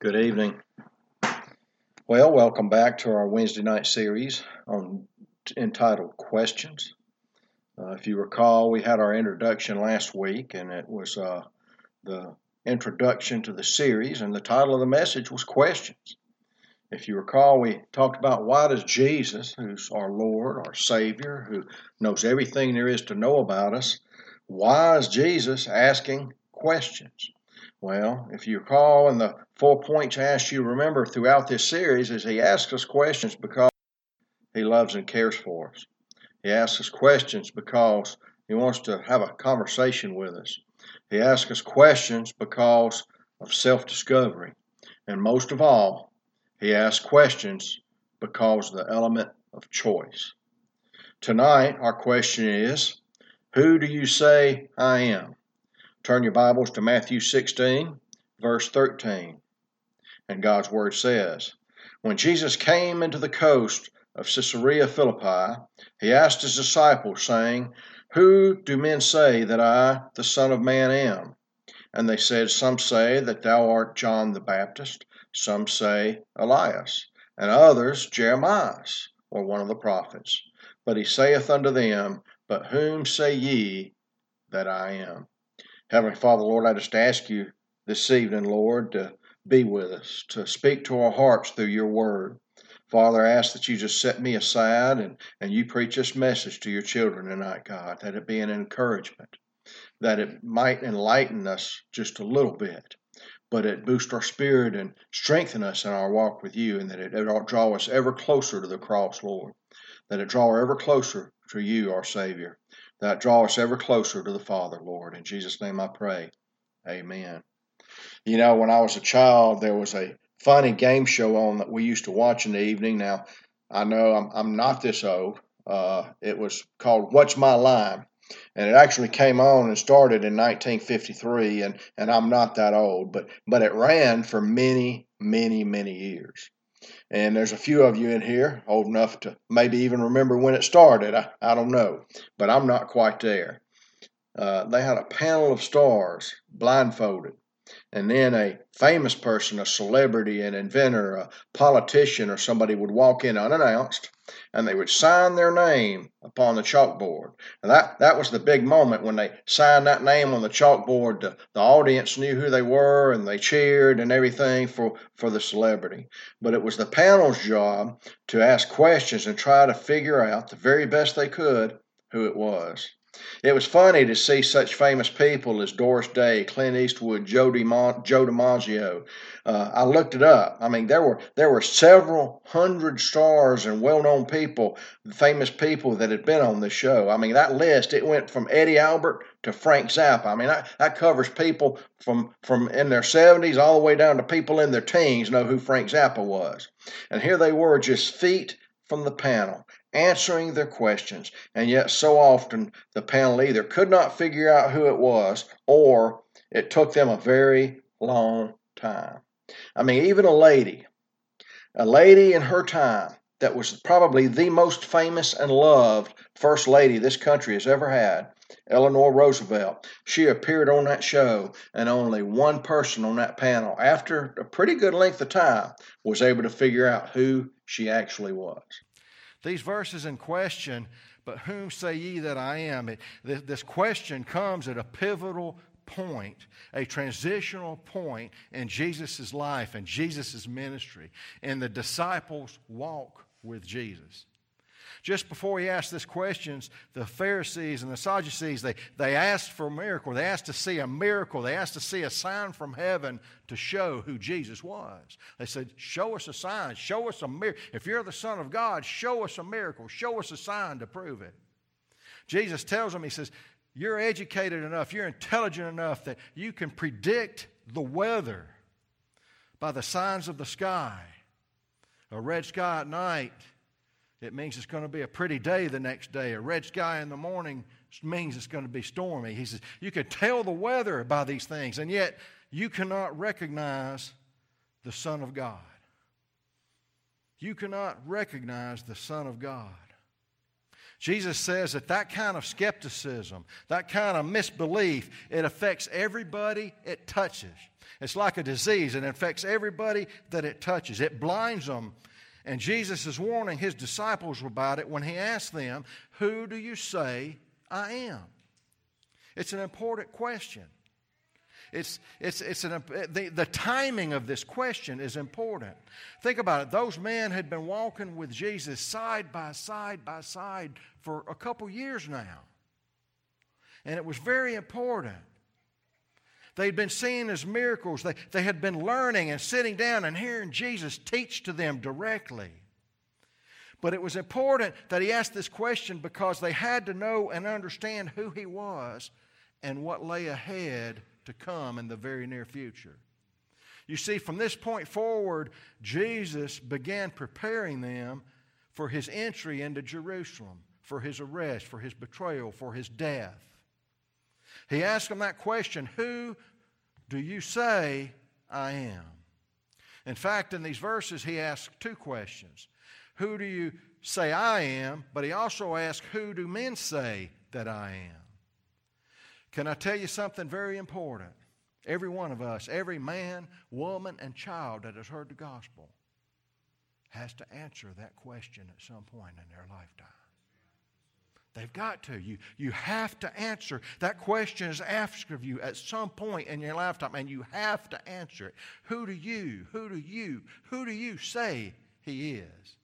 Good evening. Well, welcome back to our Wednesday night series on entitled Questions. Uh, if you recall, we had our introduction last week, and it was uh, the introduction to the series, and the title of the message was Questions. If you recall, we talked about why does Jesus, who's our Lord, our Savior, who knows everything there is to know about us, why is Jesus asking questions? Well, if you recall in the four points asked you remember throughout this series, is he asks us questions because he loves and cares for us. He asks us questions because he wants to have a conversation with us. He asks us questions because of self discovery. And most of all, he asks questions because the element of choice. Tonight, our question is Who do you say I am? Turn your Bibles to Matthew 16, verse 13. And God's Word says When Jesus came into the coast of Caesarea Philippi, he asked his disciples, saying, Who do men say that I, the Son of Man, am? And they said, Some say that thou art John the Baptist some say Elias, and others Jeremiah, or one of the prophets. But he saith unto them, But whom say ye that I am? Heavenly Father, Lord, I just ask you this evening, Lord, to be with us, to speak to our hearts through your word. Father, I ask that you just set me aside and, and you preach this message to your children tonight, God, that it be an encouragement, that it might enlighten us just a little bit, but it boost our spirit and strengthen us in our walk with you, and that it, it draw us ever closer to the cross, Lord. That it draw ever closer to you, our Savior. That draw us ever closer to the Father, Lord. In Jesus' name I pray. Amen. You know, when I was a child, there was a funny game show on that we used to watch in the evening. Now, I know I'm, I'm not this old. Uh, it was called What's My Line? and it actually came on and started in 1953 and and I'm not that old but but it ran for many many many years and there's a few of you in here old enough to maybe even remember when it started. I, I don't know but I'm not quite there. Uh, they had a panel of stars blindfolded and then a famous person, a celebrity, an inventor, a politician, or somebody would walk in unannounced and they would sign their name upon the chalkboard. And that, that was the big moment when they signed that name on the chalkboard. The, the audience knew who they were and they cheered and everything for, for the celebrity. But it was the panel's job to ask questions and try to figure out the very best they could who it was. It was funny to see such famous people as Doris Day, Clint Eastwood, Joe, DiMa- Joe DiMaggio. Uh, I looked it up. I mean, there were there were several hundred stars and well-known people, famous people that had been on the show. I mean, that list it went from Eddie Albert to Frank Zappa. I mean, that, that covers people from from in their 70s all the way down to people in their teens know who Frank Zappa was. And here they were, just feet from the panel answering their questions, and yet so often the panel either could not figure out who it was or it took them a very long time. I mean, even a lady, a lady in her time that was probably the most famous and loved first lady this country has ever had, Eleanor Roosevelt. She appeared on that show, and only one person on that panel, after a pretty good length of time, was able to figure out who she actually was. These verses in question, but whom say ye that I am? this question comes at a pivotal point, a transitional point in Jesus' life and Jesus' ministry, and the disciples walk with Jesus. Just before he asked this questions, the Pharisees and the Sadducees, they, they asked for a miracle. They asked to see a miracle. They asked to see a sign from heaven to show who Jesus was. They said, Show us a sign. Show us a miracle. If you're the Son of God, show us a miracle. Show us a sign to prove it. Jesus tells them, He says, You're educated enough, you're intelligent enough that you can predict the weather by the signs of the sky. A red sky at night it means it's going to be a pretty day the next day. A red sky in the morning means it's going to be stormy. He says, You can tell the weather by these things, and yet you cannot recognize the Son of God. You cannot recognize the Son of God. Jesus says that that kind of skepticism, that kind of misbelief, it affects everybody it touches. It's like a disease, it infects everybody that it touches. It blinds them. And Jesus is warning his disciples about it when he asks them, Who do you say I am? It's an important question. It's, it's, it's an, the, the timing of this question is important. Think about it. Those men had been walking with Jesus side by side by side for a couple years now. And it was very important. They'd been seeing his miracles. They, they had been learning and sitting down and hearing Jesus teach to them directly. But it was important that he asked this question because they had to know and understand who he was and what lay ahead to come in the very near future. You see, from this point forward, Jesus began preparing them for his entry into Jerusalem, for his arrest, for his betrayal, for his death. He asked them that question Who do you say I am? In fact, in these verses, he asks two questions Who do you say I am? But he also asks, Who do men say that I am? Can I tell you something very important? Every one of us, every man, woman, and child that has heard the gospel has to answer that question at some point in their lifetime. They've got to. You, you have to answer. That question is asked of you at some point in your lifetime, and you have to answer it. Who do you, who do you, who do you say he is?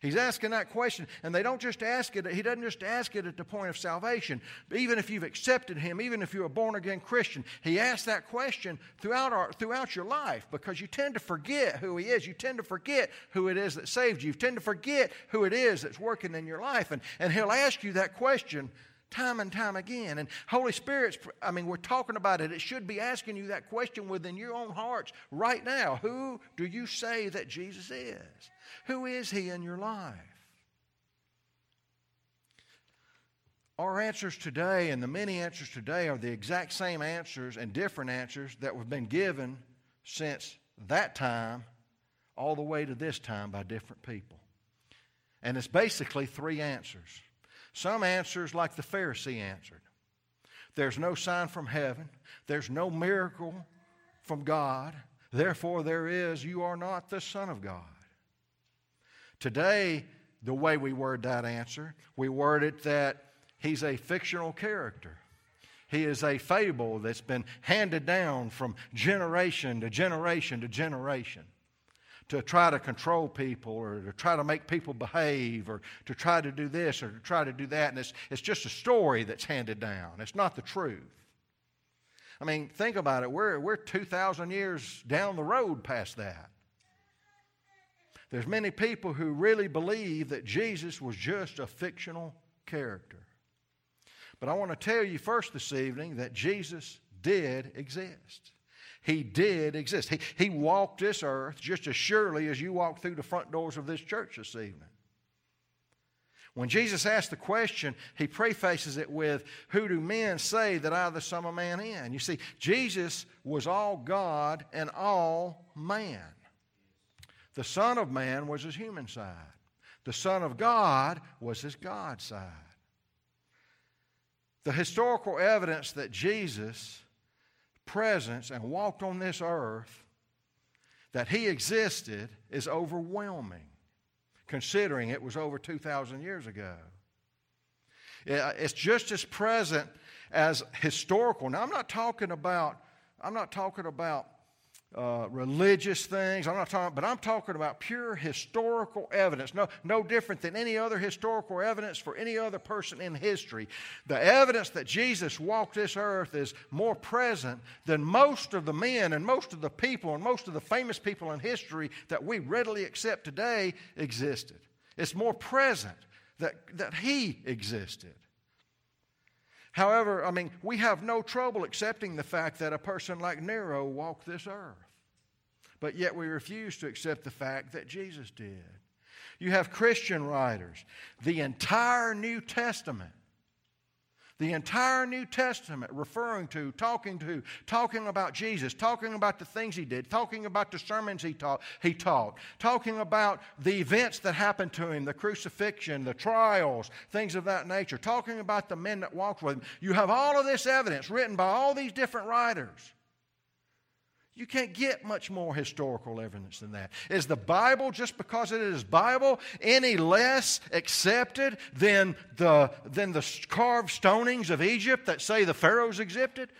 He's asking that question, and they don't just ask it, he doesn't just ask it at the point of salvation. Even if you've accepted him, even if you're a born again Christian, he asks that question throughout, our, throughout your life because you tend to forget who he is. You tend to forget who it is that saved you. You tend to forget who it is that's working in your life. And, and he'll ask you that question time and time again. And Holy Spirit's, I mean, we're talking about it. It should be asking you that question within your own hearts right now. Who do you say that Jesus is? Who is He in your life? Our answers today and the many answers today are the exact same answers and different answers that have been given since that time all the way to this time by different people. And it's basically three answers. Some answers, like the Pharisee answered there's no sign from heaven, there's no miracle from God, therefore, there is, you are not the Son of God. Today, the way we word that answer, we word it that he's a fictional character. He is a fable that's been handed down from generation to generation to generation to try to control people or to try to make people behave or to try to do this or to try to do that. And it's, it's just a story that's handed down, it's not the truth. I mean, think about it. We're, we're 2,000 years down the road past that. There's many people who really believe that Jesus was just a fictional character. But I want to tell you first this evening that Jesus did exist. He did exist. He, he walked this earth just as surely as you walk through the front doors of this church this evening. When Jesus asked the question, he prefaces it with, Who do men say that I, the Son of Man, am? You see, Jesus was all God and all man. The Son of Man was his human side, the Son of God was his God side. The historical evidence that Jesus presence and walked on this earth, that he existed, is overwhelming, considering it was over 2,000 years ago. It's just as present as historical. Now, I'm not talking about, I'm not talking about uh, religious things. I'm not talking, but I'm talking about pure historical evidence. No, no different than any other historical evidence for any other person in history. The evidence that Jesus walked this earth is more present than most of the men and most of the people and most of the famous people in history that we readily accept today existed. It's more present that, that he existed. However, I mean, we have no trouble accepting the fact that a person like Nero walked this earth. But yet we refuse to accept the fact that Jesus did. You have Christian writers, the entire New Testament, The entire New Testament referring to, talking to, talking about Jesus, talking about the things he did, talking about the sermons he taught, he taught, talking about the events that happened to him, the crucifixion, the trials, things of that nature, talking about the men that walked with him. You have all of this evidence written by all these different writers. You can't get much more historical evidence than that. Is the Bible, just because it is Bible, any less accepted than the, than the carved stonings of Egypt that say the pharaohs existed,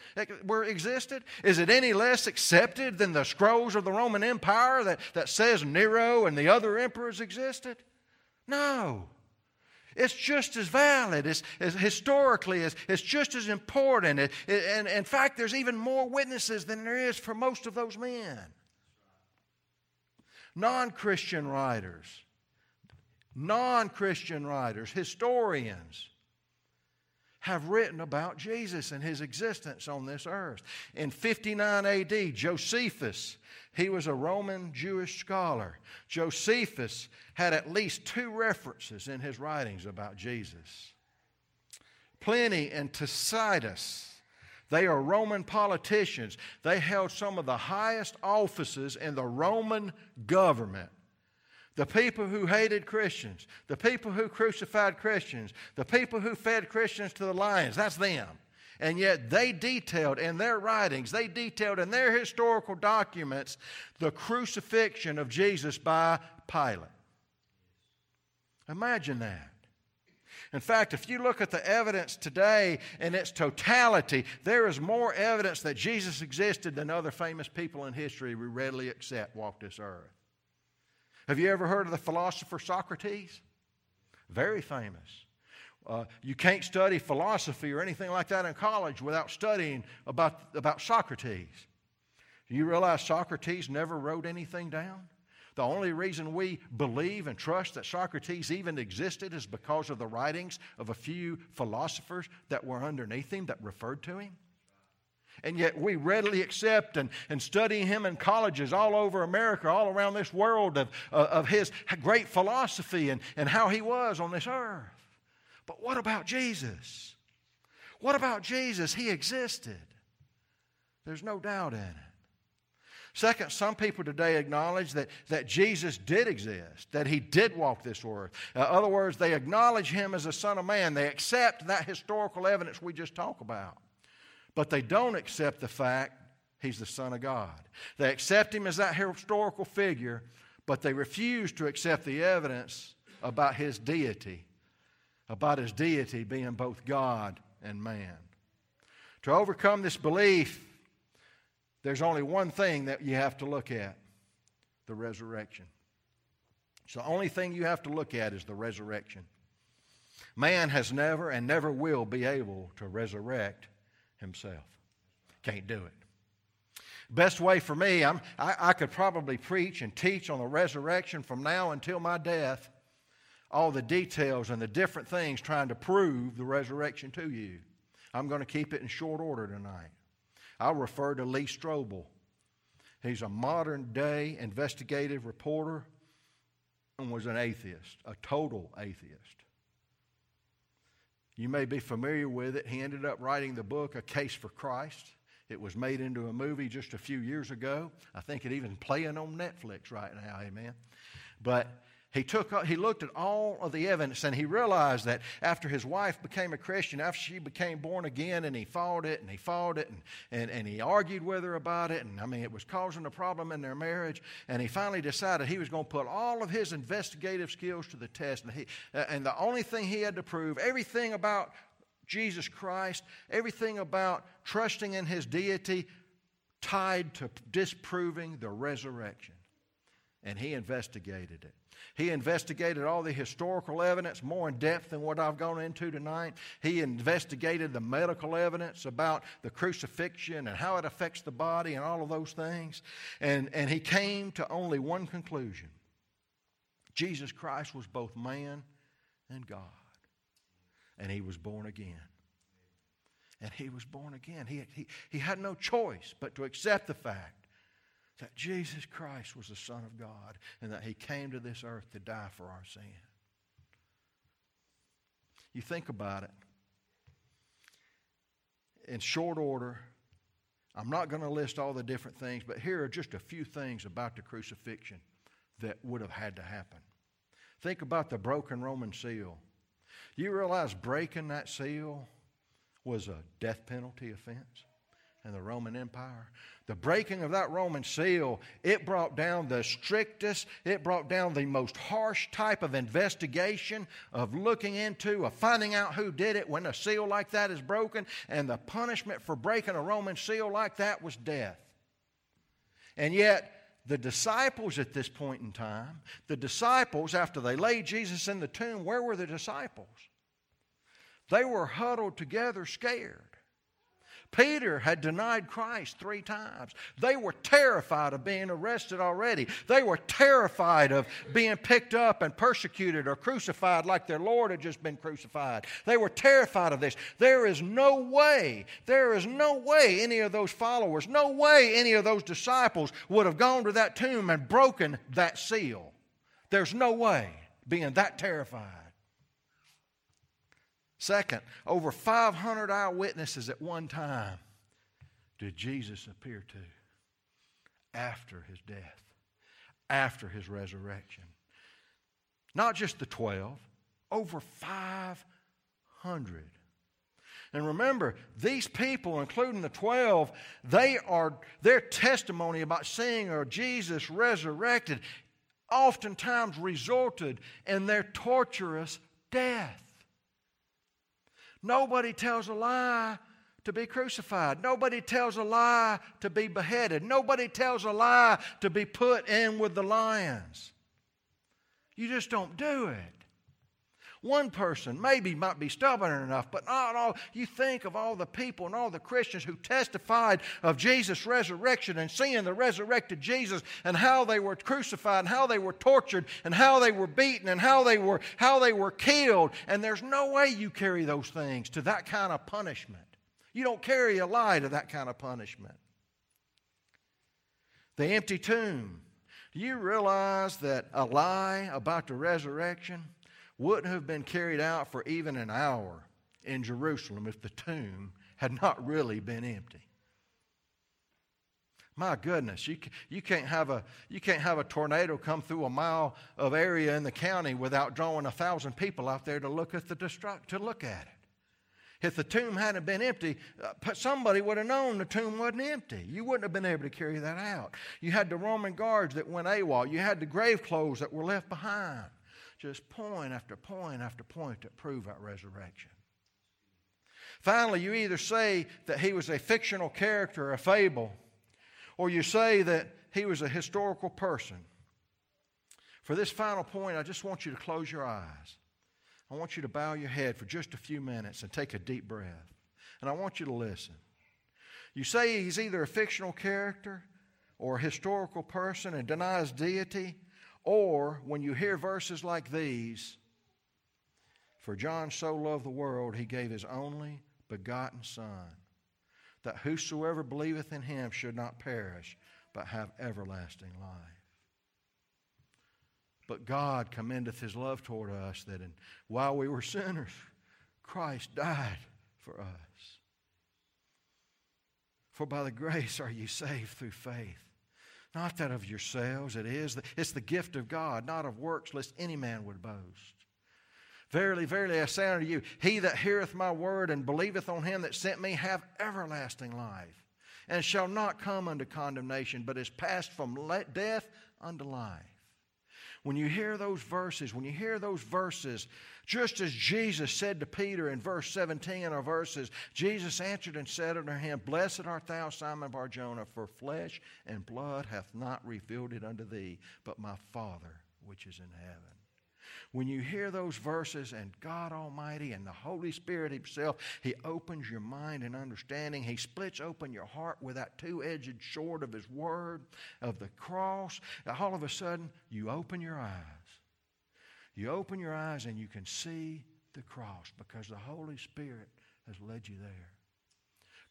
were existed? Is it any less accepted than the scrolls of the Roman Empire that, that says Nero and the other emperors existed? No. It's just as valid, as historically, as, it's just as important. It, it, and in fact, there's even more witnesses than there is for most of those men. Non Christian writers, non Christian writers, historians, have written about Jesus and his existence on this earth. In 59 AD, Josephus, he was a Roman Jewish scholar. Josephus had at least two references in his writings about Jesus. Pliny and Tacitus, they are Roman politicians. They held some of the highest offices in the Roman government. The people who hated Christians, the people who crucified Christians, the people who fed Christians to the lions, that's them. And yet they detailed in their writings, they detailed in their historical documents the crucifixion of Jesus by Pilate. Imagine that. In fact, if you look at the evidence today in its totality, there is more evidence that Jesus existed than other famous people in history we readily accept walked this earth. Have you ever heard of the philosopher Socrates? Very famous. Uh, you can't study philosophy or anything like that in college without studying about, about Socrates. Do you realize Socrates never wrote anything down? The only reason we believe and trust that Socrates even existed is because of the writings of a few philosophers that were underneath him that referred to him. And yet we readily accept and, and study him in colleges all over America, all around this world, of, uh, of his great philosophy and, and how he was on this earth. But what about Jesus? What about Jesus? He existed. There's no doubt in it. Second, some people today acknowledge that, that Jesus did exist, that he did walk this earth. In uh, other words, they acknowledge him as a Son of Man. They accept that historical evidence we just talked about. But they don't accept the fact he's the Son of God. They accept him as that historical figure, but they refuse to accept the evidence about his deity, about his deity being both God and man. To overcome this belief, there's only one thing that you have to look at the resurrection. So the only thing you have to look at is the resurrection. Man has never and never will be able to resurrect himself. Can't do it. Best way for me, I'm, I, I could probably preach and teach on the resurrection from now until my death, all the details and the different things trying to prove the resurrection to you. I'm going to keep it in short order tonight. I'll refer to Lee Strobel. He's a modern day investigative reporter and was an atheist, a total atheist. You may be familiar with it. He ended up writing the book, A Case for Christ. It was made into a movie just a few years ago. I think it even playing on Netflix right now, amen. But he, took, he looked at all of the evidence and he realized that after his wife became a Christian, after she became born again, and he fought it and he fought it and, and, and he argued with her about it, and I mean, it was causing a problem in their marriage. And he finally decided he was going to put all of his investigative skills to the test. And, he, uh, and the only thing he had to prove, everything about Jesus Christ, everything about trusting in his deity, tied to disproving the resurrection. And he investigated it. He investigated all the historical evidence more in depth than what I've gone into tonight. He investigated the medical evidence about the crucifixion and how it affects the body and all of those things. And, and he came to only one conclusion Jesus Christ was both man and God. And he was born again. And he was born again. He, he, he had no choice but to accept the fact that Jesus Christ was the Son of God and that He came to this earth to die for our sin. You think about it. in short order, I'm not going to list all the different things, but here are just a few things about the crucifixion that would have had to happen. Think about the broken Roman seal. You realize breaking that seal was a death penalty offense in the Roman Empire? The breaking of that Roman seal, it brought down the strictest, it brought down the most harsh type of investigation of looking into, of finding out who did it when a seal like that is broken. And the punishment for breaking a Roman seal like that was death. And yet, the disciples at this point in time, the disciples, after they laid Jesus in the tomb, where were the disciples? They were huddled together, scared. Peter had denied Christ three times. They were terrified of being arrested already. They were terrified of being picked up and persecuted or crucified like their Lord had just been crucified. They were terrified of this. There is no way, there is no way any of those followers, no way any of those disciples would have gone to that tomb and broken that seal. There's no way being that terrified. Second, over 500 eyewitnesses at one time did Jesus appear to after his death, after his resurrection. Not just the 12, over 500. And remember, these people, including the 12, they are, their testimony about seeing or Jesus resurrected oftentimes resulted in their torturous death. Nobody tells a lie to be crucified. Nobody tells a lie to be beheaded. Nobody tells a lie to be put in with the lions. You just don't do it. One person maybe might be stubborn enough, but not all. You think of all the people and all the Christians who testified of Jesus' resurrection and seeing the resurrected Jesus and how they were crucified and how they were tortured and how they were beaten and how they were, how they were killed. And there's no way you carry those things to that kind of punishment. You don't carry a lie to that kind of punishment. The empty tomb. Do you realize that a lie about the resurrection? Wouldn't have been carried out for even an hour in Jerusalem if the tomb had not really been empty. My goodness, you, you, can't have a, you can't have a tornado come through a mile of area in the county without drawing a thousand people out there to look at the destruct, to look at it. If the tomb hadn't been empty, uh, somebody would have known the tomb wasn't empty. You wouldn't have been able to carry that out. You had the Roman guards that went AWOL. You had the grave clothes that were left behind just point after point after point that prove that resurrection. Finally, you either say that he was a fictional character, or a fable, or you say that he was a historical person. For this final point, I just want you to close your eyes. I want you to bow your head for just a few minutes and take a deep breath. And I want you to listen. You say he's either a fictional character or a historical person and denies deity, or when you hear verses like these, for John so loved the world, he gave his only begotten Son, that whosoever believeth in him should not perish, but have everlasting life. But God commendeth his love toward us that in, while we were sinners, Christ died for us. For by the grace are you saved through faith not that of yourselves, it is. It's the gift of God, not of works, lest any man would boast. Verily, verily, I say unto you, he that heareth my word and believeth on him that sent me have everlasting life, and shall not come unto condemnation, but is passed from death unto life. When you hear those verses, when you hear those verses, just as Jesus said to Peter in verse 17 of our verses, Jesus answered and said unto him, Blessed art thou, Simon Barjona, for flesh and blood hath not revealed it unto thee, but my Father which is in heaven. When you hear those verses and God Almighty and the Holy Spirit Himself, He opens your mind and understanding. He splits open your heart with that two edged sword of His Word, of the cross. All of a sudden, you open your eyes you open your eyes and you can see the cross because the Holy Spirit has led you there.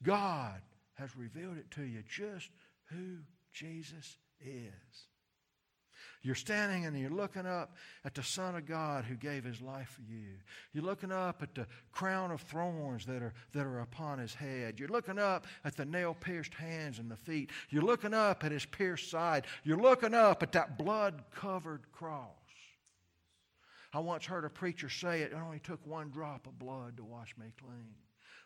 God has revealed it to you just who Jesus is. You're standing and you're looking up at the Son of God who gave his life for you. You're looking up at the crown of thorns that are, that are upon his head. You're looking up at the nail pierced hands and the feet. You're looking up at his pierced side. You're looking up at that blood covered cross. I once heard a preacher say it, it only took one drop of blood to wash me clean.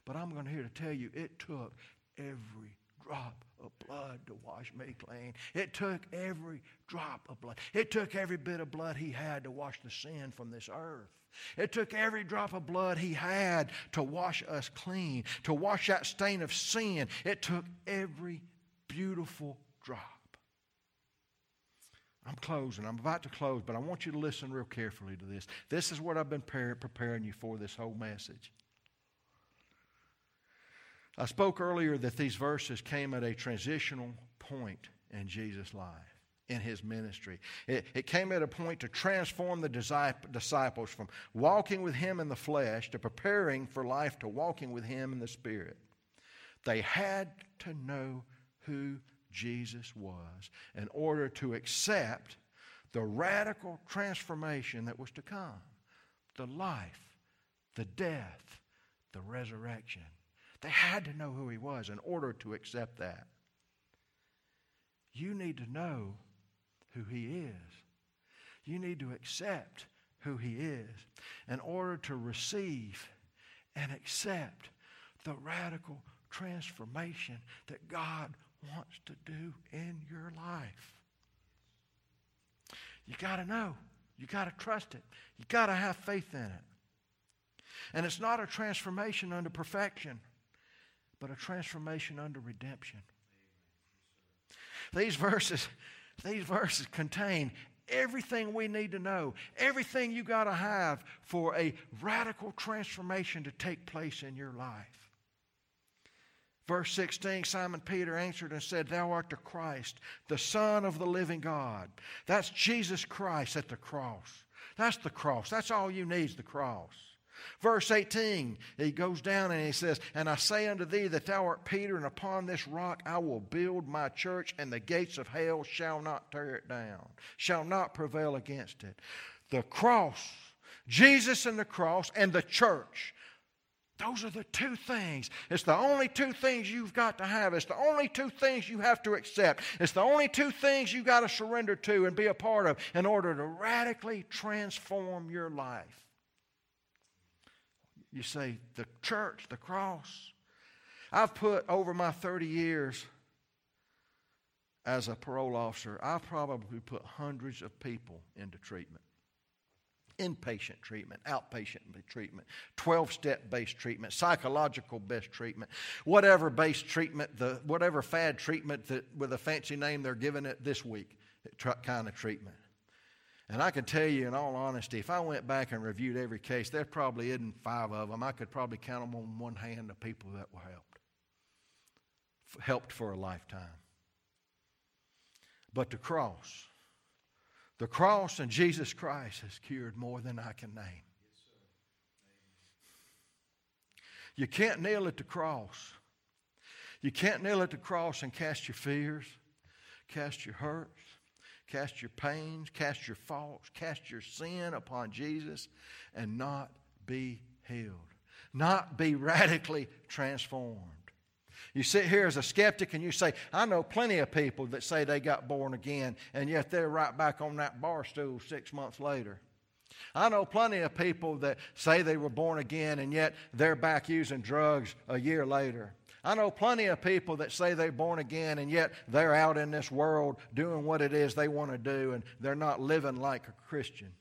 But I'm going to here to tell you it took every drop of blood to wash me clean. It took every drop of blood. It took every bit of blood he had to wash the sin from this earth. It took every drop of blood he had to wash us clean, to wash that stain of sin. It took every beautiful drop. I'm closing. I'm about to close, but I want you to listen real carefully to this. This is what I've been preparing you for this whole message. I spoke earlier that these verses came at a transitional point in Jesus' life, in his ministry. It, it came at a point to transform the disciples from walking with him in the flesh to preparing for life to walking with him in the spirit. They had to know who Jesus was in order to accept the radical transformation that was to come the life, the death, the resurrection they had to know who he was in order to accept that. You need to know who he is. You need to accept who he is in order to receive and accept the radical transformation that God wants to do in your life. You got to know. You got to trust it. You got to have faith in it. And it's not a transformation under perfection but a transformation under redemption. These verses, these verses contain everything we need to know, everything you got to have for a radical transformation to take place in your life. Verse 16 Simon Peter answered and said, Thou art the Christ, the Son of the living God. That's Jesus Christ at the cross. That's the cross. That's all you need is the cross. Verse 18, he goes down and he says, And I say unto thee that thou art Peter, and upon this rock I will build my church, and the gates of hell shall not tear it down, shall not prevail against it. The cross, Jesus and the cross, and the church. Those are the two things. It's the only two things you've got to have. It's the only two things you have to accept. It's the only two things you've got to surrender to and be a part of in order to radically transform your life. You say, the church, the cross. I've put over my 30 years as a parole officer, I've probably put hundreds of people into treatment. Inpatient treatment, outpatient treatment, 12 step based treatment, psychological based treatment, whatever based treatment, the, whatever fad treatment that, with a fancy name they're giving it this week, kind of treatment. And I can tell you, in all honesty, if I went back and reviewed every case, there probably isn't five of them. I could probably count them on one hand the people that were helped, helped for a lifetime. But the cross, the cross and Jesus Christ has cured more than I can name. You can't kneel at the cross. You can't kneel at the cross and cast your fears, cast your hurts, Cast your pains, cast your faults, cast your sin upon Jesus and not be healed, not be radically transformed. You sit here as a skeptic and you say, I know plenty of people that say they got born again, and yet they're right back on that bar stool six months later. I know plenty of people that say they were born again, and yet they're back using drugs a year later. I know plenty of people that say they're born again and yet they're out in this world doing what it is they want to do and they're not living like a Christian.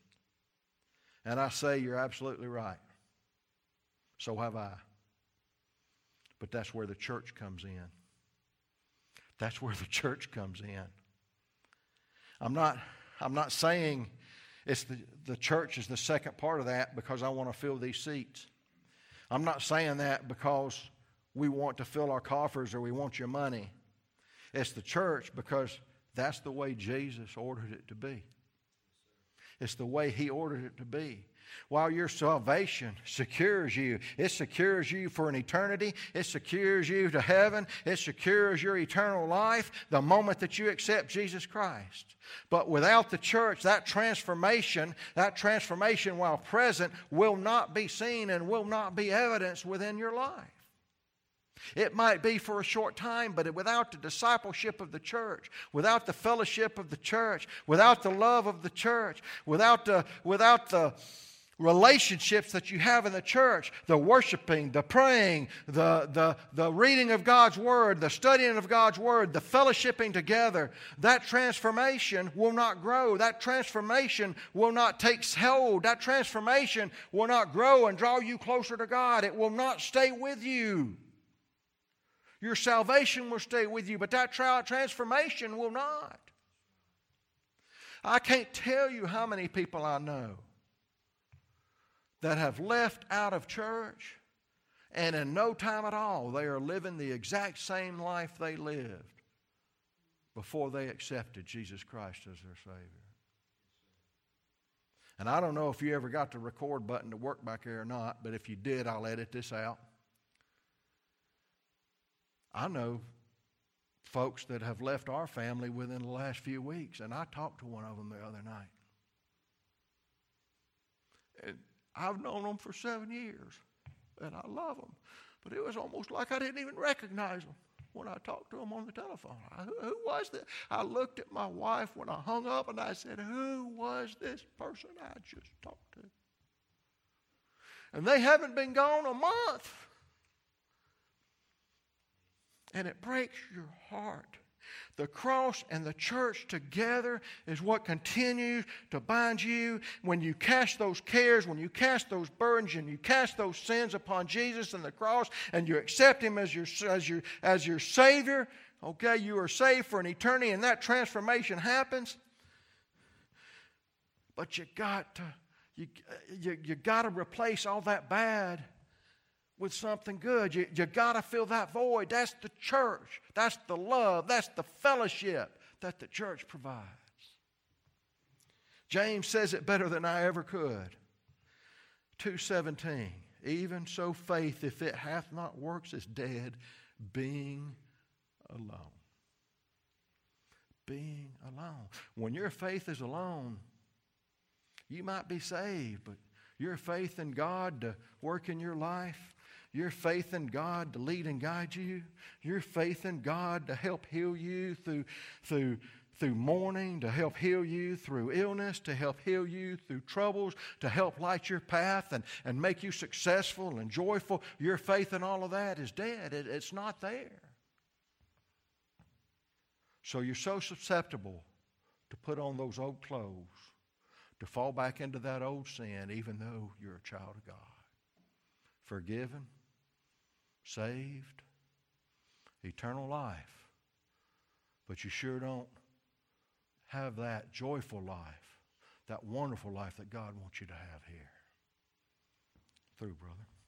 And I say you're absolutely right. So have I. But that's where the church comes in. That's where the church comes in. I'm not, I'm not saying it's the, the church is the second part of that because I want to fill these seats. I'm not saying that because we want to fill our coffers or we want your money. It's the church because that's the way Jesus ordered it to be. It's the way He ordered it to be. While your salvation secures you, it secures you for an eternity, it secures you to heaven, it secures your eternal life the moment that you accept Jesus Christ. But without the church, that transformation, that transformation while present, will not be seen and will not be evidenced within your life. It might be for a short time, but without the discipleship of the church, without the fellowship of the church, without the love of the church, without the, without the relationships that you have in the church the worshiping, the praying, the, the, the reading of God's Word, the studying of God's Word, the fellowshipping together that transformation will not grow. That transformation will not take hold. That transformation will not grow and draw you closer to God. It will not stay with you. Your salvation will stay with you, but that trial transformation will not. I can't tell you how many people I know that have left out of church and in no time at all they are living the exact same life they lived before they accepted Jesus Christ as their Savior. And I don't know if you ever got the record button to work back there or not, but if you did, I'll edit this out. I know folks that have left our family within the last few weeks, and I talked to one of them the other night. And I've known them for seven years, and I love them. But it was almost like I didn't even recognize them when I talked to them on the telephone. I, who, who was that? I looked at my wife when I hung up and I said, Who was this person I just talked to? And they haven't been gone a month. And it breaks your heart. The cross and the church together is what continues to bind you. When you cast those cares, when you cast those burdens, and you cast those sins upon Jesus and the cross, and you accept Him as your, as your, as your Savior, okay, you are saved for an eternity, and that transformation happens. But you got to, you, you, you got to replace all that bad with something good. You, you got to fill that void. That's the church. That's the love. That's the fellowship that the church provides. James says it better than I ever could. 217. Even so, faith, if it hath not works, is dead, being alone. Being alone. When your faith is alone, you might be saved, but your faith in God to work in your life, your faith in God to lead and guide you, your faith in God to help heal you through, through, through mourning, to help heal you through illness, to help heal you through troubles, to help light your path and, and make you successful and joyful. Your faith in all of that is dead, it, it's not there. So you're so susceptible to put on those old clothes, to fall back into that old sin, even though you're a child of God. Forgiven, saved, eternal life. But you sure don't have that joyful life, that wonderful life that God wants you to have here. Through, brother.